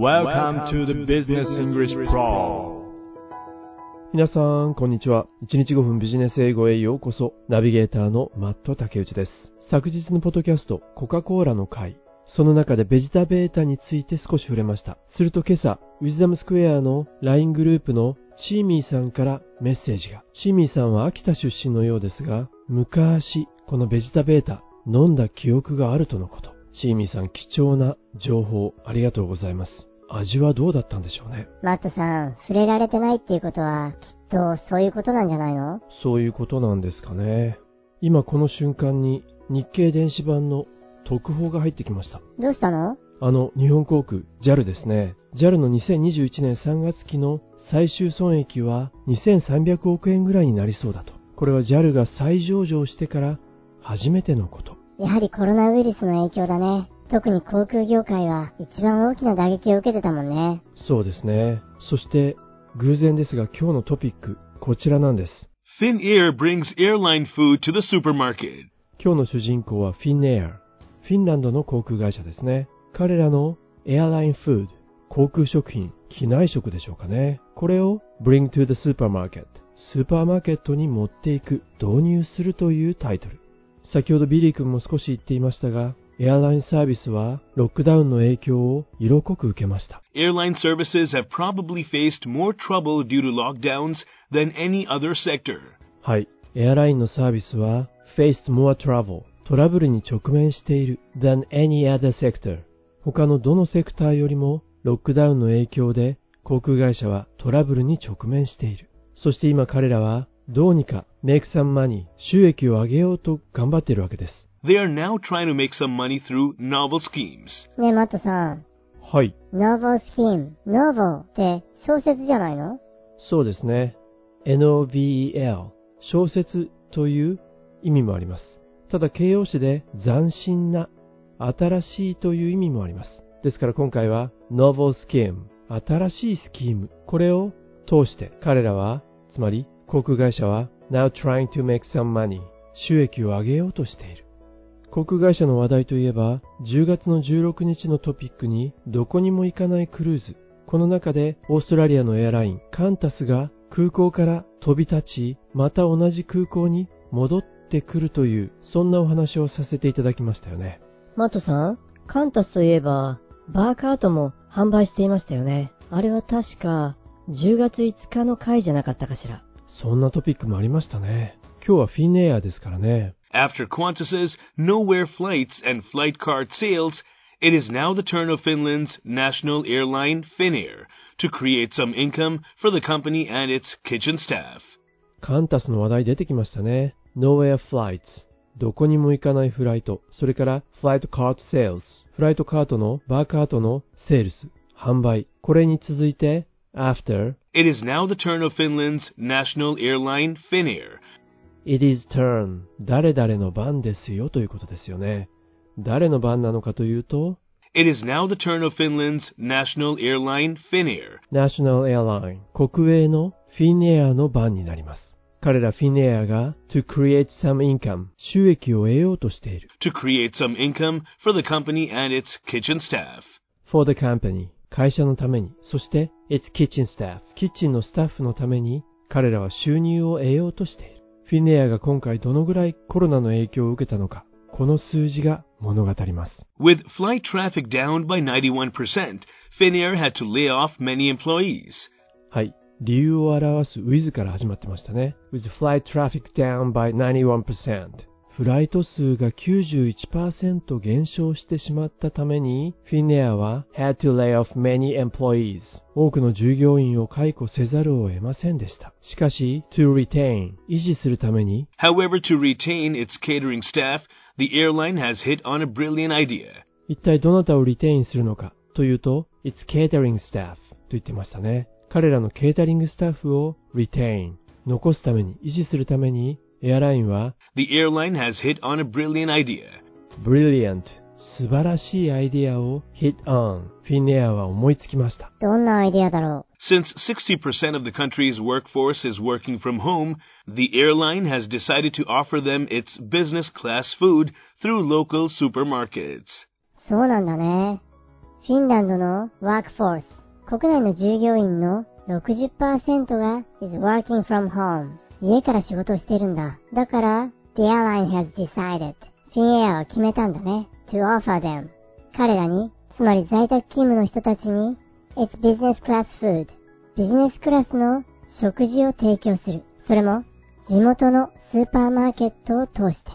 Welcome to the Business English Pro 皆さん、こんにちは。1日5分ビジネス英語へようこそ。ナビゲーターのマット竹内です。昨日のポッドキャスト、コカ・コーラの回。その中でベジタベータについて少し触れました。すると今朝、ウィズダムスクエアの LINE グループのチーミーさんからメッセージが。チーミーさんは秋田出身のようですが、昔、このベジタベータ、飲んだ記憶があるとのこと。チーミーさん貴重な情報ありがとうございます。味はどうだったんでしょうね。マットさん、触れられてないっていうことは、きっとそういうことなんじゃないの？そういうことなんですかね。今この瞬間に日経電子版の特報が入ってきました。どうしたの？あの、日本航空、JAL ですね。JAL の2021年3月期の最終損益は2300億円ぐらいになりそうだと。これは JAL が再上場してから初めてのこと。やはりコロナウイルスの影響だね。特に航空業界は一番大きな打撃を受けてたもんね。そうですね。そして、偶然ですが今日のトピック、こちらなんです。 Finnair brings airline food to the supermarket. 今日の主人公はフィンエア。フィンランドの航空会社ですね。彼らの airline food、航空食品、機内食でしょうかね。これを bring to the supermarket、スーパーマーケットに持っていく、導入するというタイトル。先ほどビリー君も少し言っていましたが、エアラインサービスはロックダウンの影響を色濃く受けました。エアラインは。い。エアラインのサービスは faced トラブルに直面している than any other sector。他のどのセクターよりもロックダウンの影響で航空会社はトラブルに直面している。そして今彼らはどうにか make some 収益を上げようと頑張っているわけです。They are now trying to make some money through novel schemes. ねえ、マットさん。はい。novel scheme。novel って小説じゃないのそうですね。novel 小説という意味もあります。ただ形容詞で斬新な、新しいという意味もあります。ですから今回は novel scheme 新しいスキーム。これを通して彼らは、つまり航空会社は now trying to make some money 収益を上げようとしている。航空会社の話題といえば、10月の16日のトピックにどこにも行かないクルーズ。この中でオーストラリアのエアラインカンタスが空港から飛び立ち、また同じ空港に戻ってくるという、そんなお話をさせていただきましたよね。マットさん、カンタスといえば、バーカートも販売していましたよね。あれは確か10月5日の回じゃなかったかしら。そんなトピックもありましたね。今日はフィンエアですからね。After Qantas's nowhere flights and flight card sales, it is now the turn of Finland's national airline Finnair to create some income for the company and its kitchen staff. カンタスの話題出てきましたね。nowhere flights どこにも行かないフライト。それから flight card sales フライトカートのバーカートのセールス、販売。これに続いて after It is now the turn of Finland's national airline Finnair It is turn 誰々の番ですよということですよね。誰の番なのかというと It is now the turn of Finland's national airline Finnair National Airline 国営のフィンエアの番になります。彼らフィンエアが to create some income 収益を得ようとしている。to create some income for the company and its kitchen staff for the company 会社のために、そして its kitchen staff キッチンのスタッフのために彼らは収入を得ようとしている。フィネアが今回どのぐらいコロナの影響を受けたのか、この数字が物語ります。With flight traffic down by 91%, Finnair had to lay off many employees. はい。理由を表す with から始まってましたね。with flight traffic down by 91%。フライト数が91%減少してしまったために、フィネアは had to lay off many employees 多くの従業員を解雇せざるを得ませんでした。しかし、to retain 維持するために However, to retain its catering staff, the airline has hit on a brilliant idea. 一体どなたをリテインするのかというと、its catering staff と言ってましたね。彼らのケータリングスタッフを retain 残すために、維持するためにエアラインは The airline has hit on a brilliant idea. brilliant 素晴らしいアイデアを hit on フィンエアは思いつきました。どんなアイデアだろう Since 60% of the country's workforce is working from home, the airline has decided to offer them its business class food through local supermarkets. そうなんだね。 フィンランドのワークフォース。国内の従業員の60%が is working from home。 家から仕事をしてるんだ。だから、the airline has decided. フィンエアは決めたんだね。to offer them. 彼らに、つまり在宅勤務の人たちに、it's business class food. ビジネスクラスの食事を提供する。それも、地元のスーパーマーケットを通して。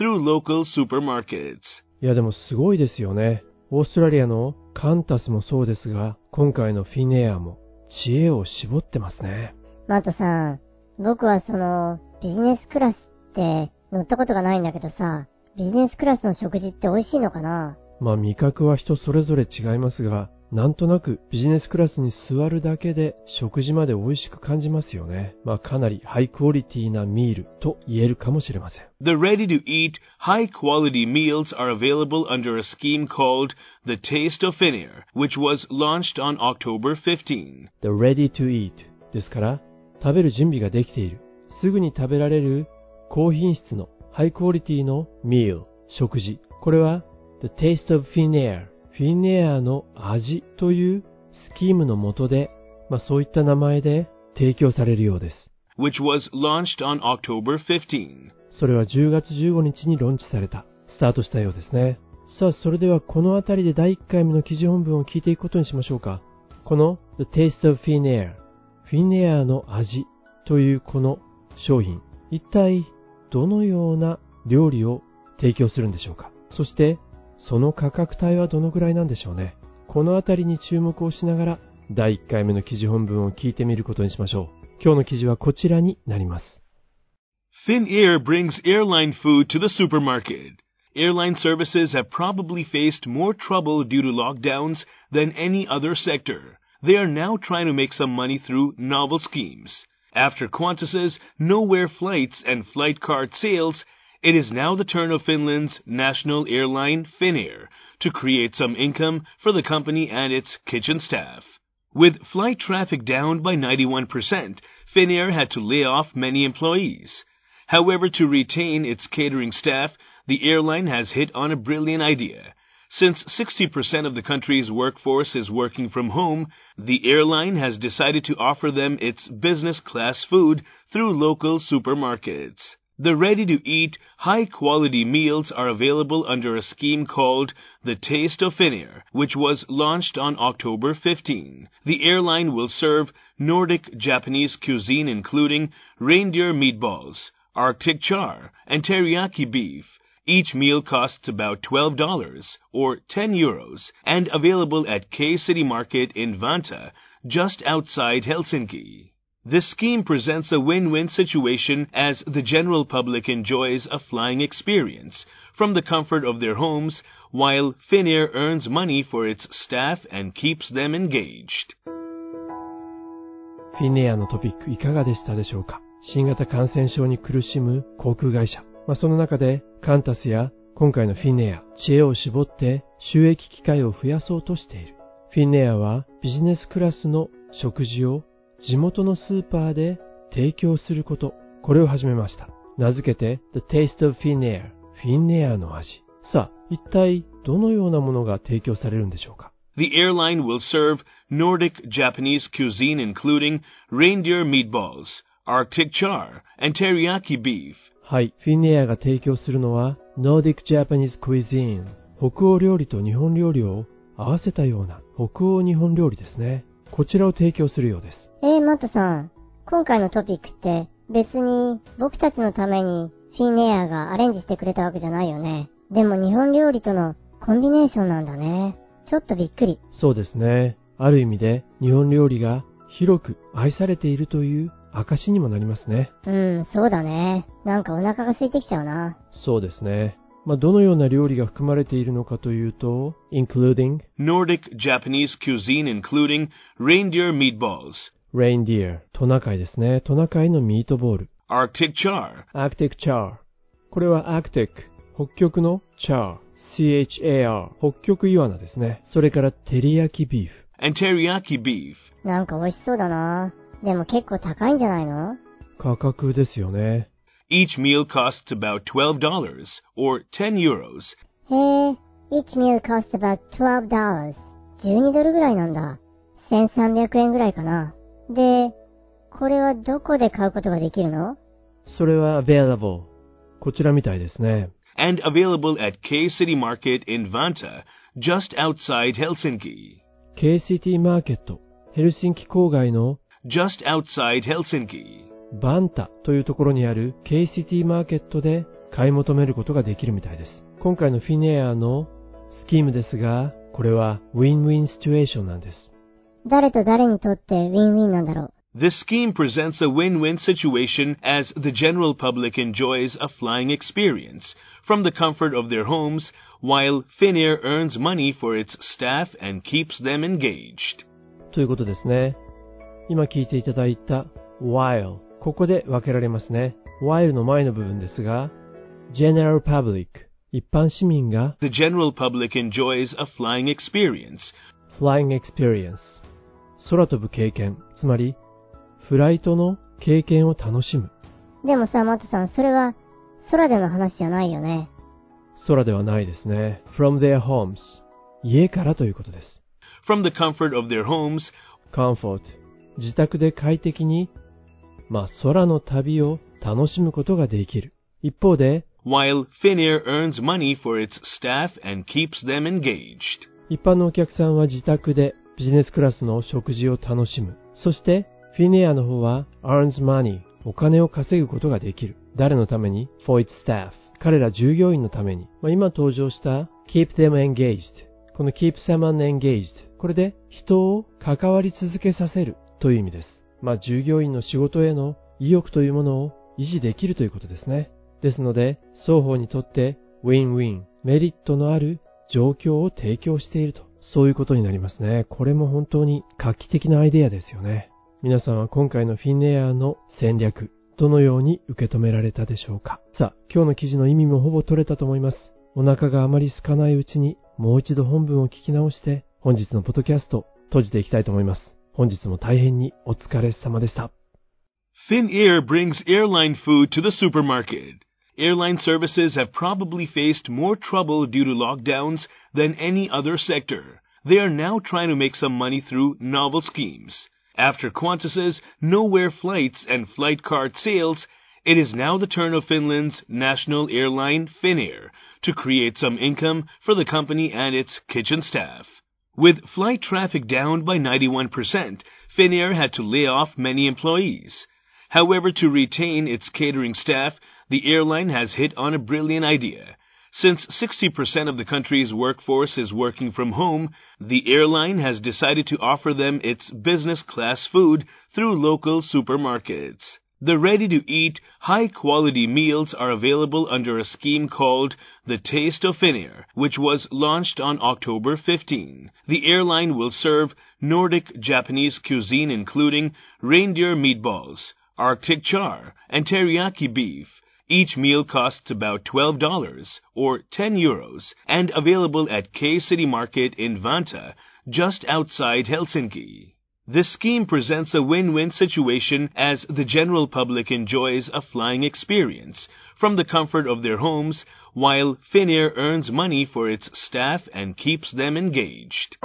through local supermarkets. いやでもすごいですよね。オーストラリアのカンタスもそうですが、今回のフィンエアも知恵を絞ってますね。マットさん、僕はその、ビジネスクラスって乗ったことがないんだけどさ、ビジネスクラスの食事って美味しいのかな？まあ味覚は人それぞれ違いますが、なんとなくビジネスクラスに座るだけで食事まで美味しく感じますよね。まあかなりハイクオリティなミールと言えるかもしれません。The ready-to-eat, high-quality meals are available under a scheme called The Taste of Finnair, which was launched on October 15. The ready to eat ですから、食べる準備ができている。すぐに食べられる高品質のハイクオリティのミール、食事。これは The Taste of Finnair フィンエアの味というスキームの下で、まあそういった名前で提供されるようです。which was launched on October 15. それは10月15日にローンチされた、スタートしたようですね。さあ、それではこの辺りで第1回目の記事本文を聞いていくことにしましょうか。この The Taste of Finnair フィンエアの味というこの商品、一体どのような料理を提供するんでしょうか。そしてその価格帯はどのぐらいなんでしょうね。このあたりに注目をしながら、第1回目の記事本文を聞いてみることにしましょう。今日の記事はこちらになります。FinAir brings airline food to the supermarket. Airline services have probably faced more trouble due to lockdowns than any other sector. They are now trying to make some money through novel schemes. After Qantas's nowhere flights and flight card sales, It is now the turn of Finland's national airline Finnair to create some income for the company and its kitchen staff. With flight traffic down by 91%, Finnair had to lay off many employees. However, to retain its catering staff, the airline has hit on a brilliant idea. Since 60% of the country's workforce is working from home, the airline has decided to offer them its business class food through local supermarkets. The ready-to-eat, high-quality meals are available under a scheme called The Taste of Finnair, which was launched on October 15. The airline will serve Nordic Japanese cuisine including reindeer meatballs, Arctic char, and teriyaki beef. Each meal costs about $12 or 10 euros and available at K City Market in Vanta, just outside Helsinki. This scheme presents a win-win situation as the general public enjoys a flying experience from the comfort of their homes while Finnair earns money for its staff and keeps them engaged. フィネアのトピックいかがでしたでしょうか新型感染症に苦しむ航空会社。 まあ、その中でカンタスや今回のフィネア、知恵を絞って収益機会を増やそうとしている。フィネアはビジネスクラスの食事を地元のスーパーで提供すること、これを始めました。名付けて The Taste of Finnair フィンネアの味。さあ、一体どのようなものが提供されるんでしょうか？The airline will serve Nordic Japanese cuisine including reindeer meatballs, Arctic char, and teriyaki beef. はい、フィンネアが提供するのは Nordic Japanese cuisine 北欧料理と日本料理を合わせたような北欧日本料理ですね。こちらを提供するようです。えー、マットさん、今回のトピックって別に僕たちのためにフィンネアがアレンジしてくれたわけじゃないよね。でも日本料理とのコンビネーションなんだね。ちょっとびっくり。そうですね。ある意味で日本料理が広く愛されているという証にもなりますね。うん、そうだね。なんかお腹が空いてきちゃうな。そうですね。まあ、どのような料理が含まれているのかというと、including Nordic Japanese cuisine including reindeer meatballs, reindeer トナカイですね。トナカイのミートボール。Arctic char, Arctic char これは Arctic 北極の char CHAR 北極イワナですね。それから照り焼きビーフ。and teriyaki beef. なんか美味しそうだな。でも結構高いんじゃないの価格ですよね。Each meal costs about $12 or 10 euros. へえ、each meal costs about $12. 12ドルぐらいなんだ。1300円ぐらいかな。で、これはどこで買うことができるのそれは available。こちらみたいですね。and available at K City Market in Vanta, just outside Helsinki. KCT マーケット、ヘルシンキ郊外の Just outside Helsinki. バンタというところにある KCT マーケットで買い求めることができるみたいです。今回のフィネアのスキームですが、これはウィンウィンシチュエーションなんです。誰と誰にとってウィンウィンなんだろう This scheme presents a win-win situation as the general public enjoys a flying experience from the comfort of their homes while Finnair earns money for its staff and keeps them engaged. ということですね。今聞いていただいた while ここで分けられますね。while の前の部分ですが general public 一般市民が The general public enjoys a flying experience flying experience 空飛ぶ経験つまりフライトの経験を楽しむでもさ、マットさん、それは空での話じゃないよね。空ではないですね。from their homes 家からということです。from the comfort of their homes comfort 自宅で快適にまあ空の旅を楽しむことができる。一方で while Finnair earns money for its staff and keeps them engaged. 一般のお客さんは自宅でビジネスクラスの食事を楽しむ。そして、フィネアの方は earns money お金を稼ぐことができる。誰のために ?for its staff 彼ら従業員のために。まあ、今登場した keep them engaged この keep someone engaged これで人を関わり続けさせるという意味です。まあ、従業員の仕事への意欲というものを維持できるということですね。ですので、双方にとってウィンウィン、メリットのある状況を提供していると。そういうことになりますね。これも本当に画期的なアイデアですよね。皆さんは今回のフィンネアの戦略、どのように受け止められたでしょうかさあ、今日の記事の意味もほぼ取れたと思います。お腹があまり空かないうちにもう一度本文を聞き直して本日のポッドキャスト閉じていきたいと思います。本日も大変にお疲れ様でした。 Finnair brings airline food to the supermarket. Airline services have probably faced more trouble due to lockdowns than any other sector. They are now trying to make some money through novel schemes. After Qantas's nowhere flights and flight card sales, it is now the turn of Finland's national airline Finnair to create some income for the company and its kitchen staff. With flight traffic down by 91%, Finnair had to lay off many employees. However, to retain its catering staff, the airline has hit on a brilliant idea. Since 60% of the country's workforce is working from home, the airline has decided to offer them its business class food through local supermarkets. The ready to eat, high quality meals are available under a scheme called The Taste of Finnair, which was launched on October 15. The airline will serve Nordic Japanese cuisine including reindeer meatballs, Arctic char, and teriyaki beef. Each meal costs about $12 or 10 euros and available at K City Market in Vanta, just outside Helsinki. This scheme presents a win-win situation as the general public enjoys a flying experience from the comfort of their homes while Finnair earns money for its staff and keeps them engaged.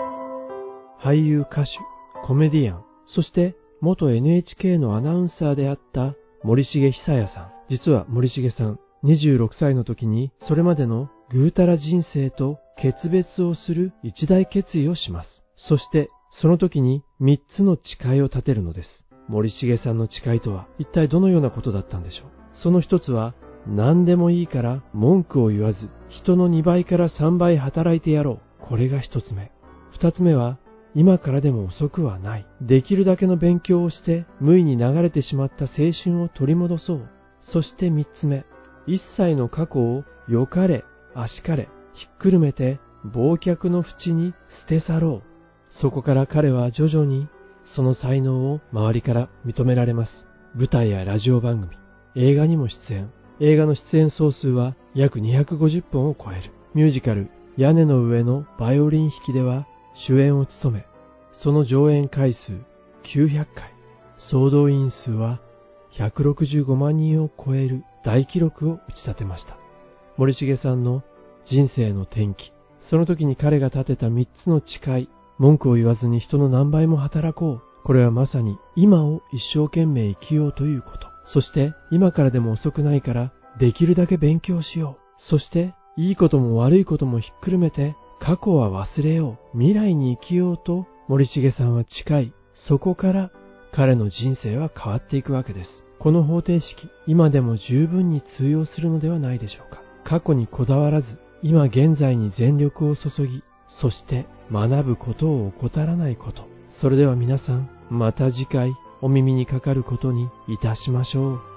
俳優歌手、コメディアン、そして元 NHK のアナウンサーであった森重久彌さん。実は森重さん、26歳の時にそれまでのぐうたら人生と決別をする一大決意をします。そしてその時に3つの誓いを立てるのです。森重さんの誓いとは一体どのようなことだったんでしょうその一つは何でもいいから文句を言わず人の2倍から3倍働いてやろう。これが一つ目。二つ目は今からでも遅くはない。できるだけの勉強をして無意に流れてしまった青春を取り戻そう。そして三つ目。一切の過去をよかれ、あしかれ、ひっくるめて忘却の淵に捨て去ろう。そこから彼は徐々にその才能を周りから認められます。舞台やラジオ番組、映画にも出演。映画の出演総数は約250本を超える。ミュージカル、屋根の上のバイオリン弾きでは主演を務め、その上演回数900回、総動員数は165万人を超える大記録を打ち立てました。森重さんの人生の転機、その時に彼が立てた3つの誓い、文句を言わずに人の何倍も働こう。これはまさに今を一生懸命生きようということ。そして今からでも遅くないからできるだけ勉強しよう。そしていいことも悪いこともひっくるめて過去は忘れよう。未来に生きようと森重さんは近い。そこから彼の人生は変わっていくわけです。この方程式、今でも十分に通用するのではないでしょうか。過去にこだわらず、今現在に全力を注ぎ、そして学ぶことを怠らないこと。それでは皆さん、また次回お耳にかかることにいたしましょう。